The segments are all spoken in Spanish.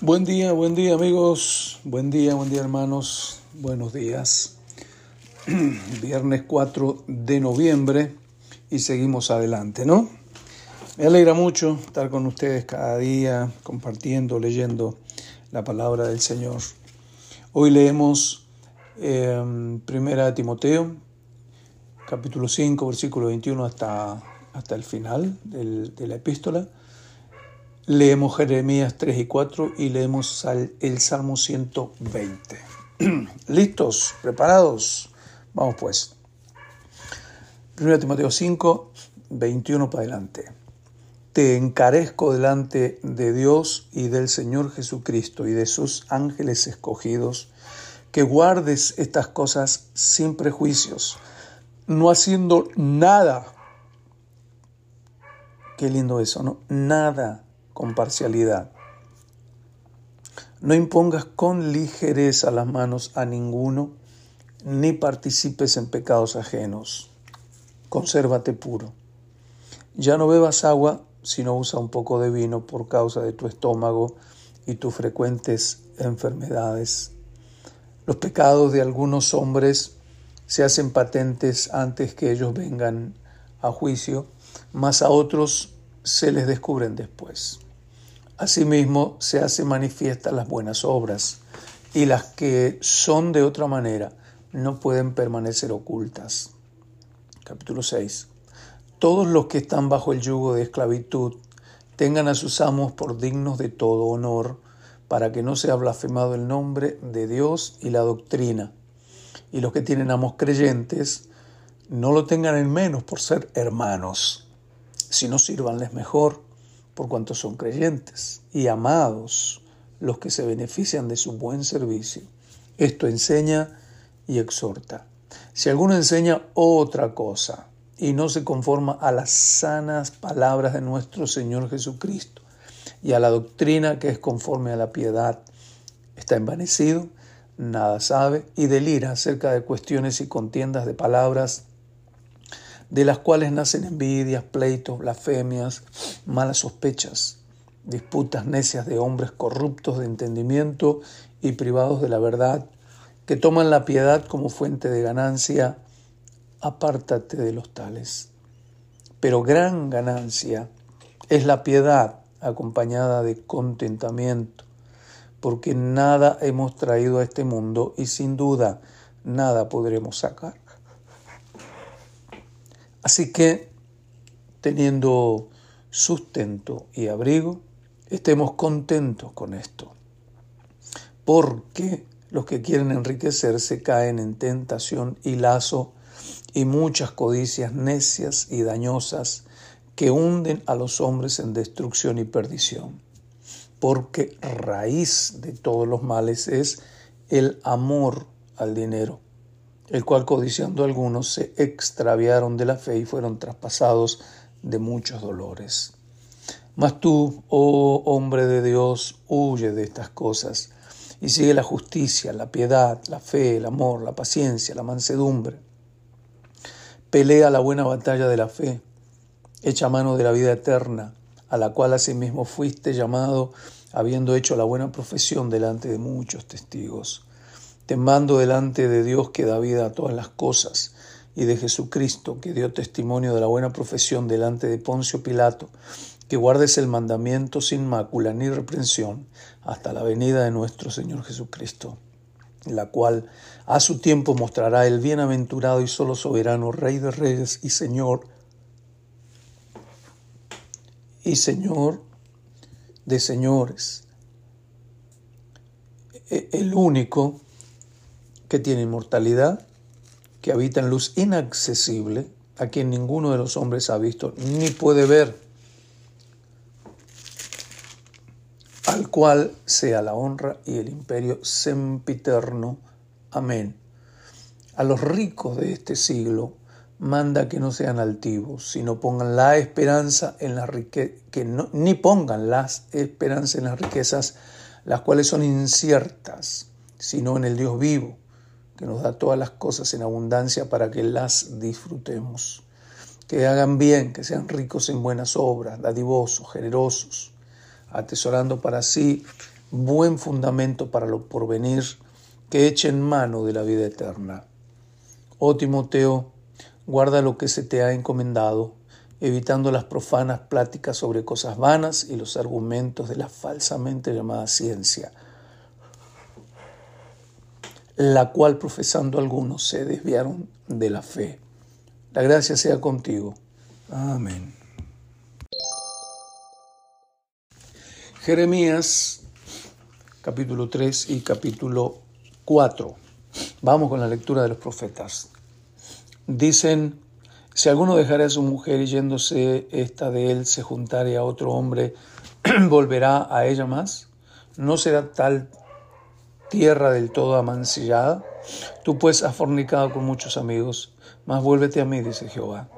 Buen día, buen día amigos, buen día, buen día hermanos, buenos días. Viernes 4 de noviembre y seguimos adelante, ¿no? Me alegra mucho estar con ustedes cada día, compartiendo, leyendo la palabra del Señor. Hoy leemos eh, Primera Timoteo, capítulo 5, versículo 21 hasta, hasta el final de la epístola. Leemos Jeremías 3 y 4 y leemos el Salmo 120. ¿Listos? ¿Preparados? Vamos pues. 1 Timoteo 5, 21 para adelante. Te encarezco delante de Dios y del Señor Jesucristo y de sus ángeles escogidos, que guardes estas cosas sin prejuicios, no haciendo nada. Qué lindo eso, ¿no? Nada con parcialidad. No impongas con ligereza las manos a ninguno, ni participes en pecados ajenos. Consérvate puro. Ya no bebas agua, sino usa un poco de vino por causa de tu estómago y tus frecuentes enfermedades. Los pecados de algunos hombres se hacen patentes antes que ellos vengan a juicio, mas a otros se les descubren después. Asimismo, se hace manifiesta las buenas obras, y las que son de otra manera no pueden permanecer ocultas. Capítulo 6. Todos los que están bajo el yugo de esclavitud tengan a sus amos por dignos de todo honor, para que no sea blasfemado el nombre de Dios y la doctrina. Y los que tienen amos creyentes, no lo tengan en menos por ser hermanos, sino sírvanles mejor por cuanto son creyentes y amados los que se benefician de su buen servicio. Esto enseña y exhorta. Si alguno enseña otra cosa y no se conforma a las sanas palabras de nuestro Señor Jesucristo y a la doctrina que es conforme a la piedad, está envanecido, nada sabe y delira acerca de cuestiones y contiendas de palabras de las cuales nacen envidias, pleitos, blasfemias, malas sospechas, disputas necias de hombres corruptos de entendimiento y privados de la verdad, que toman la piedad como fuente de ganancia, apártate de los tales. Pero gran ganancia es la piedad acompañada de contentamiento, porque nada hemos traído a este mundo y sin duda nada podremos sacar. Así que, teniendo sustento y abrigo, estemos contentos con esto, porque los que quieren enriquecerse caen en tentación y lazo y muchas codicias necias y dañosas que hunden a los hombres en destrucción y perdición. Porque raíz de todos los males es el amor al dinero el cual codiciando algunos se extraviaron de la fe y fueron traspasados de muchos dolores. Mas tú, oh hombre de Dios, huye de estas cosas y sigue la justicia, la piedad, la fe, el amor, la paciencia, la mansedumbre. Pelea la buena batalla de la fe, echa mano de la vida eterna, a la cual asimismo fuiste llamado, habiendo hecho la buena profesión delante de muchos testigos. Te mando delante de Dios que da vida a todas las cosas y de Jesucristo que dio testimonio de la buena profesión delante de Poncio Pilato, que guardes el mandamiento sin mácula ni reprensión hasta la venida de nuestro Señor Jesucristo, la cual a su tiempo mostrará el bienaventurado y solo soberano Rey de Reyes y Señor y Señor de señores, e-, el único que tiene inmortalidad, que habita en luz inaccesible, a quien ninguno de los hombres ha visto ni puede ver, al cual sea la honra y el imperio sempiterno. Amén. A los ricos de este siglo manda que no sean altivos, sino pongan la esperanza en la riqueza, que no, ni pongan las esperanzas en las riquezas, las cuales son inciertas, sino en el Dios vivo que nos da todas las cosas en abundancia para que las disfrutemos. Que hagan bien, que sean ricos en buenas obras, dadivosos, generosos, atesorando para sí buen fundamento para lo porvenir, que echen mano de la vida eterna. Oh Timoteo, guarda lo que se te ha encomendado, evitando las profanas pláticas sobre cosas vanas y los argumentos de la falsamente llamada ciencia, la cual profesando algunos se desviaron de la fe. La gracia sea contigo. Amén. Jeremías capítulo 3 y capítulo 4. Vamos con la lectura de los profetas. Dicen, si alguno dejare a su mujer y yéndose esta de él se juntare a otro hombre, ¿volverá a ella más? ¿No será tal tierra del todo amancillada? Tú pues has fornicado con muchos amigos, mas vuélvete a mí, dice Jehová.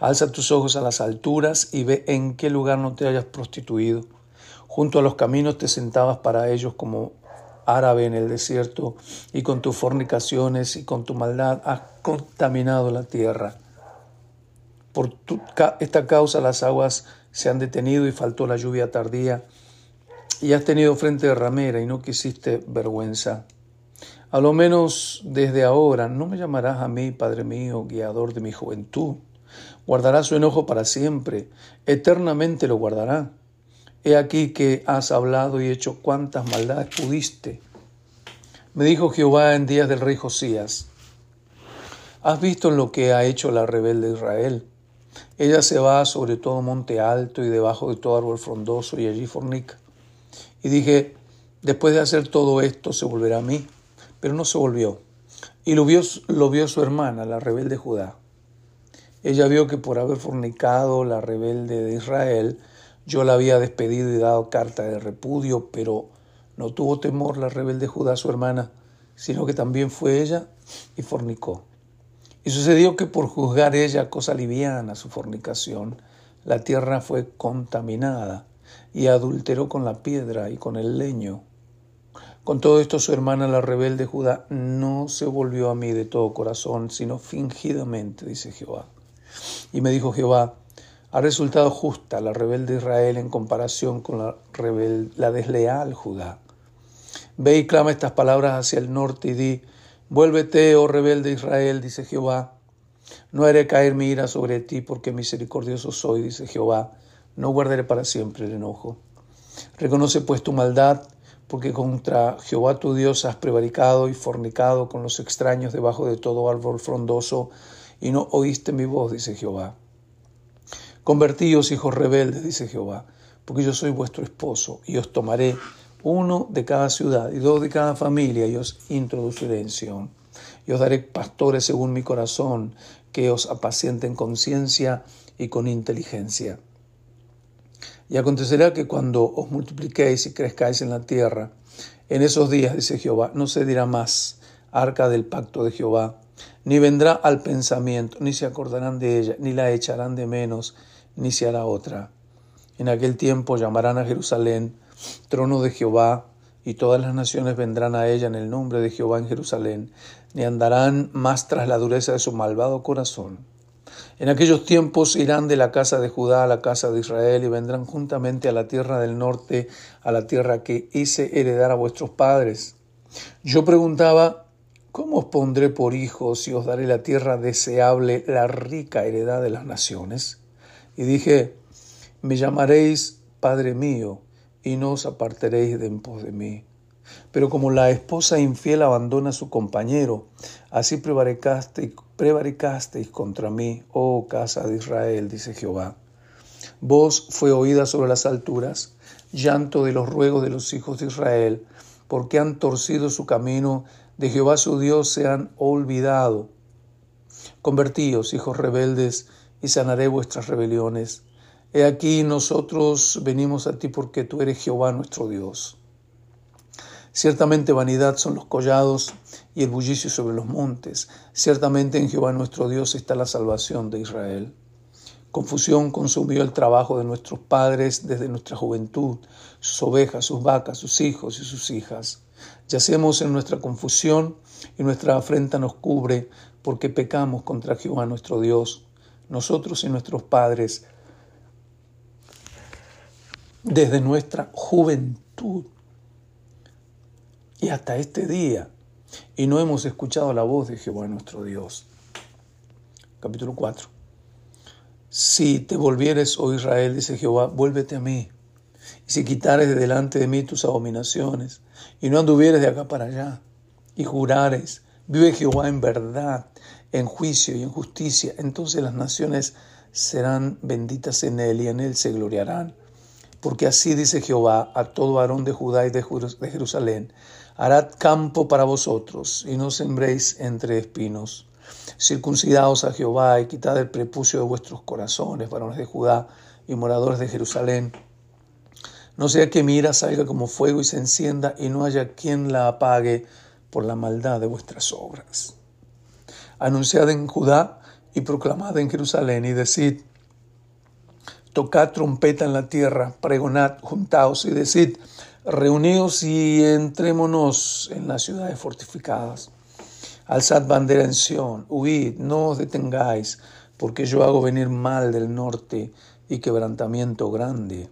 Alza tus ojos a las alturas y ve en qué lugar no te hayas prostituido. Junto a los caminos te sentabas para ellos como árabe en el desierto, y con tus fornicaciones y con tu maldad has contaminado la tierra. Por esta causa las aguas se han detenido y faltó la lluvia tardía, y has tenido frente de ramera y no quisiste vergüenza. A lo menos desde ahora no me llamarás a mí, Padre mío, guiador de mi juventud. Guardará su enojo para siempre, eternamente lo guardará. He aquí que has hablado y hecho cuantas maldades pudiste. Me dijo Jehová en días del rey Josías, ¿has visto lo que ha hecho la rebelde Israel? Ella se va sobre todo monte alto y debajo de todo árbol frondoso y allí fornica. Y dije, después de hacer todo esto se volverá a mí pero no se volvió. Y lo vio, lo vio su hermana, la rebelde Judá. Ella vio que por haber fornicado la rebelde de Israel, yo la había despedido y dado carta de repudio, pero no tuvo temor la rebelde Judá, su hermana, sino que también fue ella y fornicó. Y sucedió que por juzgar ella cosa liviana su fornicación, la tierra fue contaminada y adulteró con la piedra y con el leño con todo esto su hermana la rebelde Judá no se volvió a mí de todo corazón, sino fingidamente, dice Jehová. Y me dijo Jehová, ha resultado justa la rebelde Israel en comparación con la, la desleal Judá. Ve y clama estas palabras hacia el norte y di, vuélvete, oh rebelde Israel, dice Jehová. No haré caer mi ira sobre ti, porque misericordioso soy, dice Jehová. No guardaré para siempre el enojo. Reconoce pues tu maldad porque contra Jehová tu Dios has prevaricado y fornicado con los extraños debajo de todo árbol frondoso, y no oíste mi voz, dice Jehová. Convertíos, hijos rebeldes, dice Jehová, porque yo soy vuestro esposo, y os tomaré uno de cada ciudad y dos de cada familia, y os introduciré en Sion. Y os daré pastores según mi corazón, que os apacienten con ciencia y con inteligencia. Y acontecerá que cuando os multipliquéis y crezcáis en la tierra, en esos días, dice Jehová, no se dirá más arca del pacto de Jehová, ni vendrá al pensamiento, ni se acordarán de ella, ni la echarán de menos, ni se hará otra. En aquel tiempo llamarán a Jerusalén trono de Jehová, y todas las naciones vendrán a ella en el nombre de Jehová en Jerusalén, ni andarán más tras la dureza de su malvado corazón en aquellos tiempos irán de la casa de Judá a la casa de Israel y vendrán juntamente a la tierra del norte, a la tierra que hice heredar a vuestros padres. Yo preguntaba, ¿cómo os pondré por hijos y os daré la tierra deseable, la rica heredad de las naciones? Y dije, me llamaréis Padre mío, y no os apartaréis de en pos de mí. Pero como la esposa infiel abandona a su compañero, así prevaricasteis, prevaricasteis contra mí, oh casa de Israel, dice Jehová. Voz fue oída sobre las alturas, llanto de los ruegos de los hijos de Israel, porque han torcido su camino, de Jehová su Dios se han olvidado. Convertíos, hijos rebeldes, y sanaré vuestras rebeliones. He aquí nosotros venimos a ti porque tú eres Jehová nuestro Dios. Ciertamente vanidad son los collados y el bullicio sobre los montes. Ciertamente en Jehová nuestro Dios está la salvación de Israel. Confusión consumió el trabajo de nuestros padres desde nuestra juventud, sus ovejas, sus vacas, sus hijos y sus hijas. Yacemos en nuestra confusión y nuestra afrenta nos cubre porque pecamos contra Jehová nuestro Dios, nosotros y nuestros padres, desde nuestra juventud y hasta este día, y no hemos escuchado la voz de Jehová nuestro Dios. Capítulo 4. Si te volvieres, oh Israel, dice Jehová, vuélvete a mí. Y si quitares de delante de mí tus abominaciones, y no anduvieres de acá para allá, y jurares, vive Jehová en verdad, en juicio y en justicia, entonces las naciones serán benditas en él y en él se gloriarán. Porque así dice Jehová a todo varón de Judá y de Jerusalén, harad campo para vosotros y no sembréis entre espinos. Circuncidaos a Jehová y quitad el prepucio de vuestros corazones, varones de Judá y moradores de Jerusalén. No sea que mi ira salga como fuego y se encienda y no haya quien la apague por la maldad de vuestras obras. Anunciad en Judá y proclamad en Jerusalén y decid, tocad trompeta en la tierra, pregonad, juntaos y decid, reuníos y entrémonos en las ciudades fortificadas. Alzad bandera en Sión, huid, no os detengáis, porque yo hago venir mal del norte y quebrantamiento grande.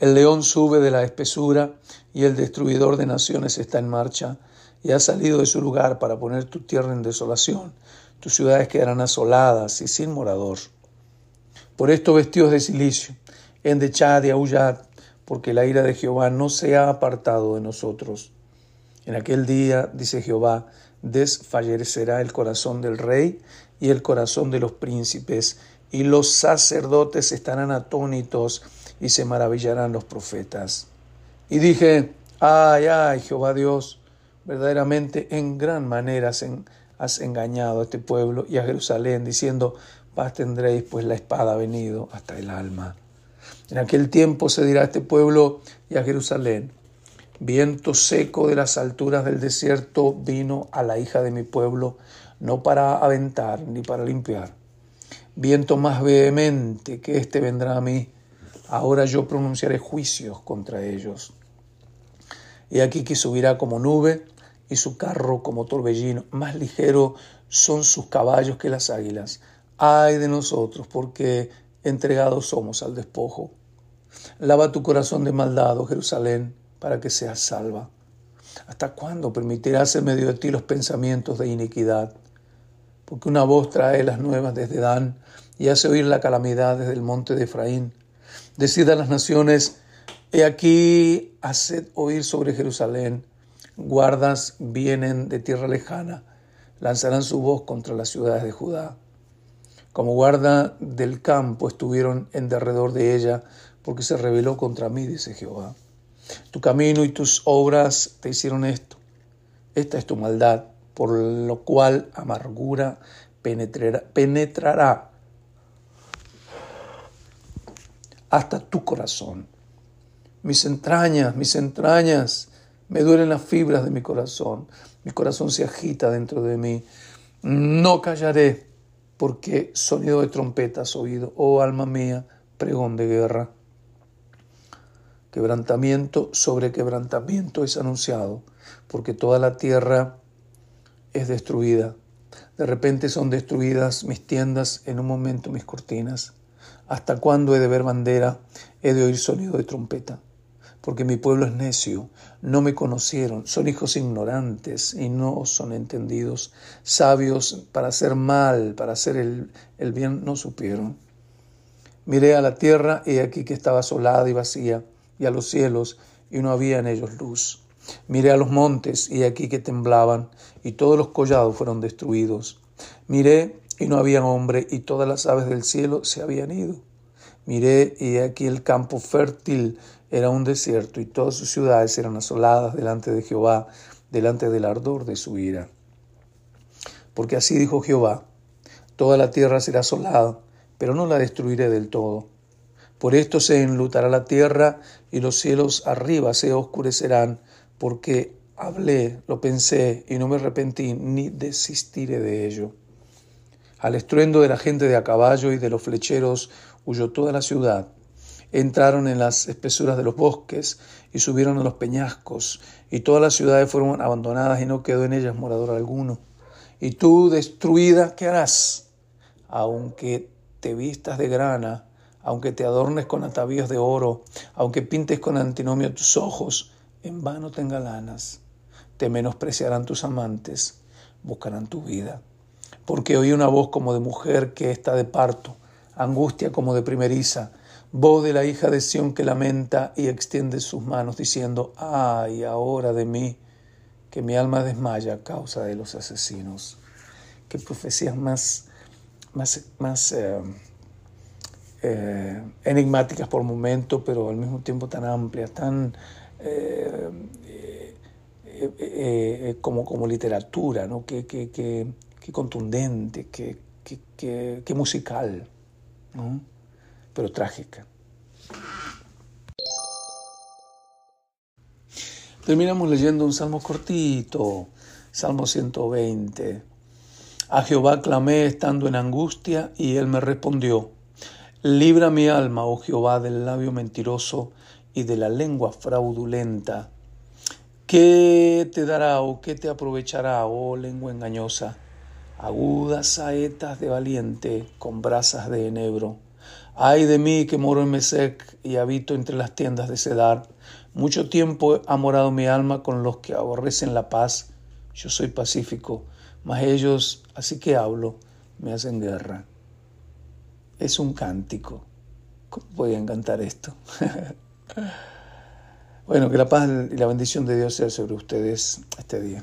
El león sube de la espesura y el destruidor de naciones está en marcha y ha salido de su lugar para poner tu tierra en desolación tus ciudades quedarán asoladas y sin morador. Por esto vestidos de silicio, endechad y aullad, porque la ira de Jehová no se ha apartado de nosotros. En aquel día, dice Jehová, desfallecerá el corazón del rey y el corazón de los príncipes, y los sacerdotes estarán atónitos y se maravillarán los profetas. Y dije, ay, ay, Jehová Dios, verdaderamente en gran manera has engañado a este pueblo y a Jerusalén, diciendo, paz tendréis, pues la espada ha venido hasta el alma. En aquel tiempo se dirá a este pueblo y a Jerusalén, viento seco de las alturas del desierto vino a la hija de mi pueblo, no para aventar ni para limpiar. Viento más vehemente que éste vendrá a mí, ahora yo pronunciaré juicios contra ellos. Y aquí que subirá como nube, y su carro como torbellino. Más ligero son sus caballos que las águilas. Ay de nosotros, porque entregados somos al despojo. Lava tu corazón de maldad, oh Jerusalén, para que seas salva. ¿Hasta cuándo permitirás en medio de ti los pensamientos de iniquidad? Porque una voz trae las nuevas desde Dan y hace oír la calamidad desde el monte de Efraín. Decida a las naciones, he aquí, haced oír sobre Jerusalén Guardas vienen de tierra lejana, lanzarán su voz contra las ciudades de Judá. Como guarda del campo estuvieron en derredor de ella, porque se rebeló contra mí, dice Jehová. Tu camino y tus obras te hicieron esto. Esta es tu maldad, por lo cual amargura penetrará, penetrará hasta tu corazón. Mis entrañas, mis entrañas me duelen las fibras de mi corazón. Mi corazón se agita dentro de mí. No callaré, porque sonido de trompetas oído. Oh alma mía, pregón de guerra. Quebrantamiento sobre quebrantamiento es anunciado, porque toda la tierra es destruida. De repente son destruidas mis tiendas, en un momento mis cortinas. ¿Hasta cuándo he de ver bandera? He de oír sonido de trompeta porque mi pueblo es necio, no me conocieron, son hijos ignorantes y no son entendidos, sabios para hacer mal, para hacer el, el bien, no supieron. Miré a la tierra y aquí que estaba asolada y vacía, y a los cielos, y no había en ellos luz. Miré a los montes y aquí que temblaban, y todos los collados fueron destruidos. Miré y no había hombre, y todas las aves del cielo se habían ido. Miré y aquí el campo fértil era un desierto y todas sus ciudades eran asoladas delante de Jehová, delante del ardor de su ira. Porque así dijo Jehová, toda la tierra será asolada, pero no la destruiré del todo. Por esto se enlutará la tierra y los cielos arriba se oscurecerán, porque hablé, lo pensé y no me arrepentí ni desistiré de ello. Al estruendo de la gente de a caballo y de los flecheros huyó toda la ciudad entraron en las espesuras de los bosques y subieron a los peñascos, y todas las ciudades fueron abandonadas y no quedó en ellas morador alguno. Y tú, destruida, ¿qué harás? Aunque te vistas de grana, aunque te adornes con atavíos de oro, aunque pintes con antinomio tus ojos, en vano te engalanas, te menospreciarán tus amantes, buscarán tu vida. Porque oí una voz como de mujer que está de parto, angustia como de primeriza, voz de la hija de Sión que lamenta y extiende sus manos diciendo, ay, ahora de mí, que mi alma desmaya a causa de los asesinos. Qué profecías más, más, más eh, eh, enigmáticas por momento, pero al mismo tiempo tan amplias, tan eh, como, como literatura, ¿no? Qué, qué, contundente, qué, qué musical, ¿no? Pero trágica. Terminamos leyendo un salmo cortito, Salmo 120. A Jehová clamé estando en angustia y él me respondió. Libra mi alma, oh Jehová, del labio mentiroso y de la lengua fraudulenta. ¿Qué te dará o qué te aprovechará, oh lengua engañosa? Agudas saetas de valiente con brasas de enebro. Ay de mí que moro en Mesec y habito entre las tiendas de Cedar. Mucho tiempo ha morado mi alma con los que aborrecen la paz. Yo soy pacífico, mas ellos, así que hablo, me hacen guerra. Es un cántico. ¿Cómo podían cantar esto? bueno, que la paz y la bendición de Dios sea sobre ustedes este día.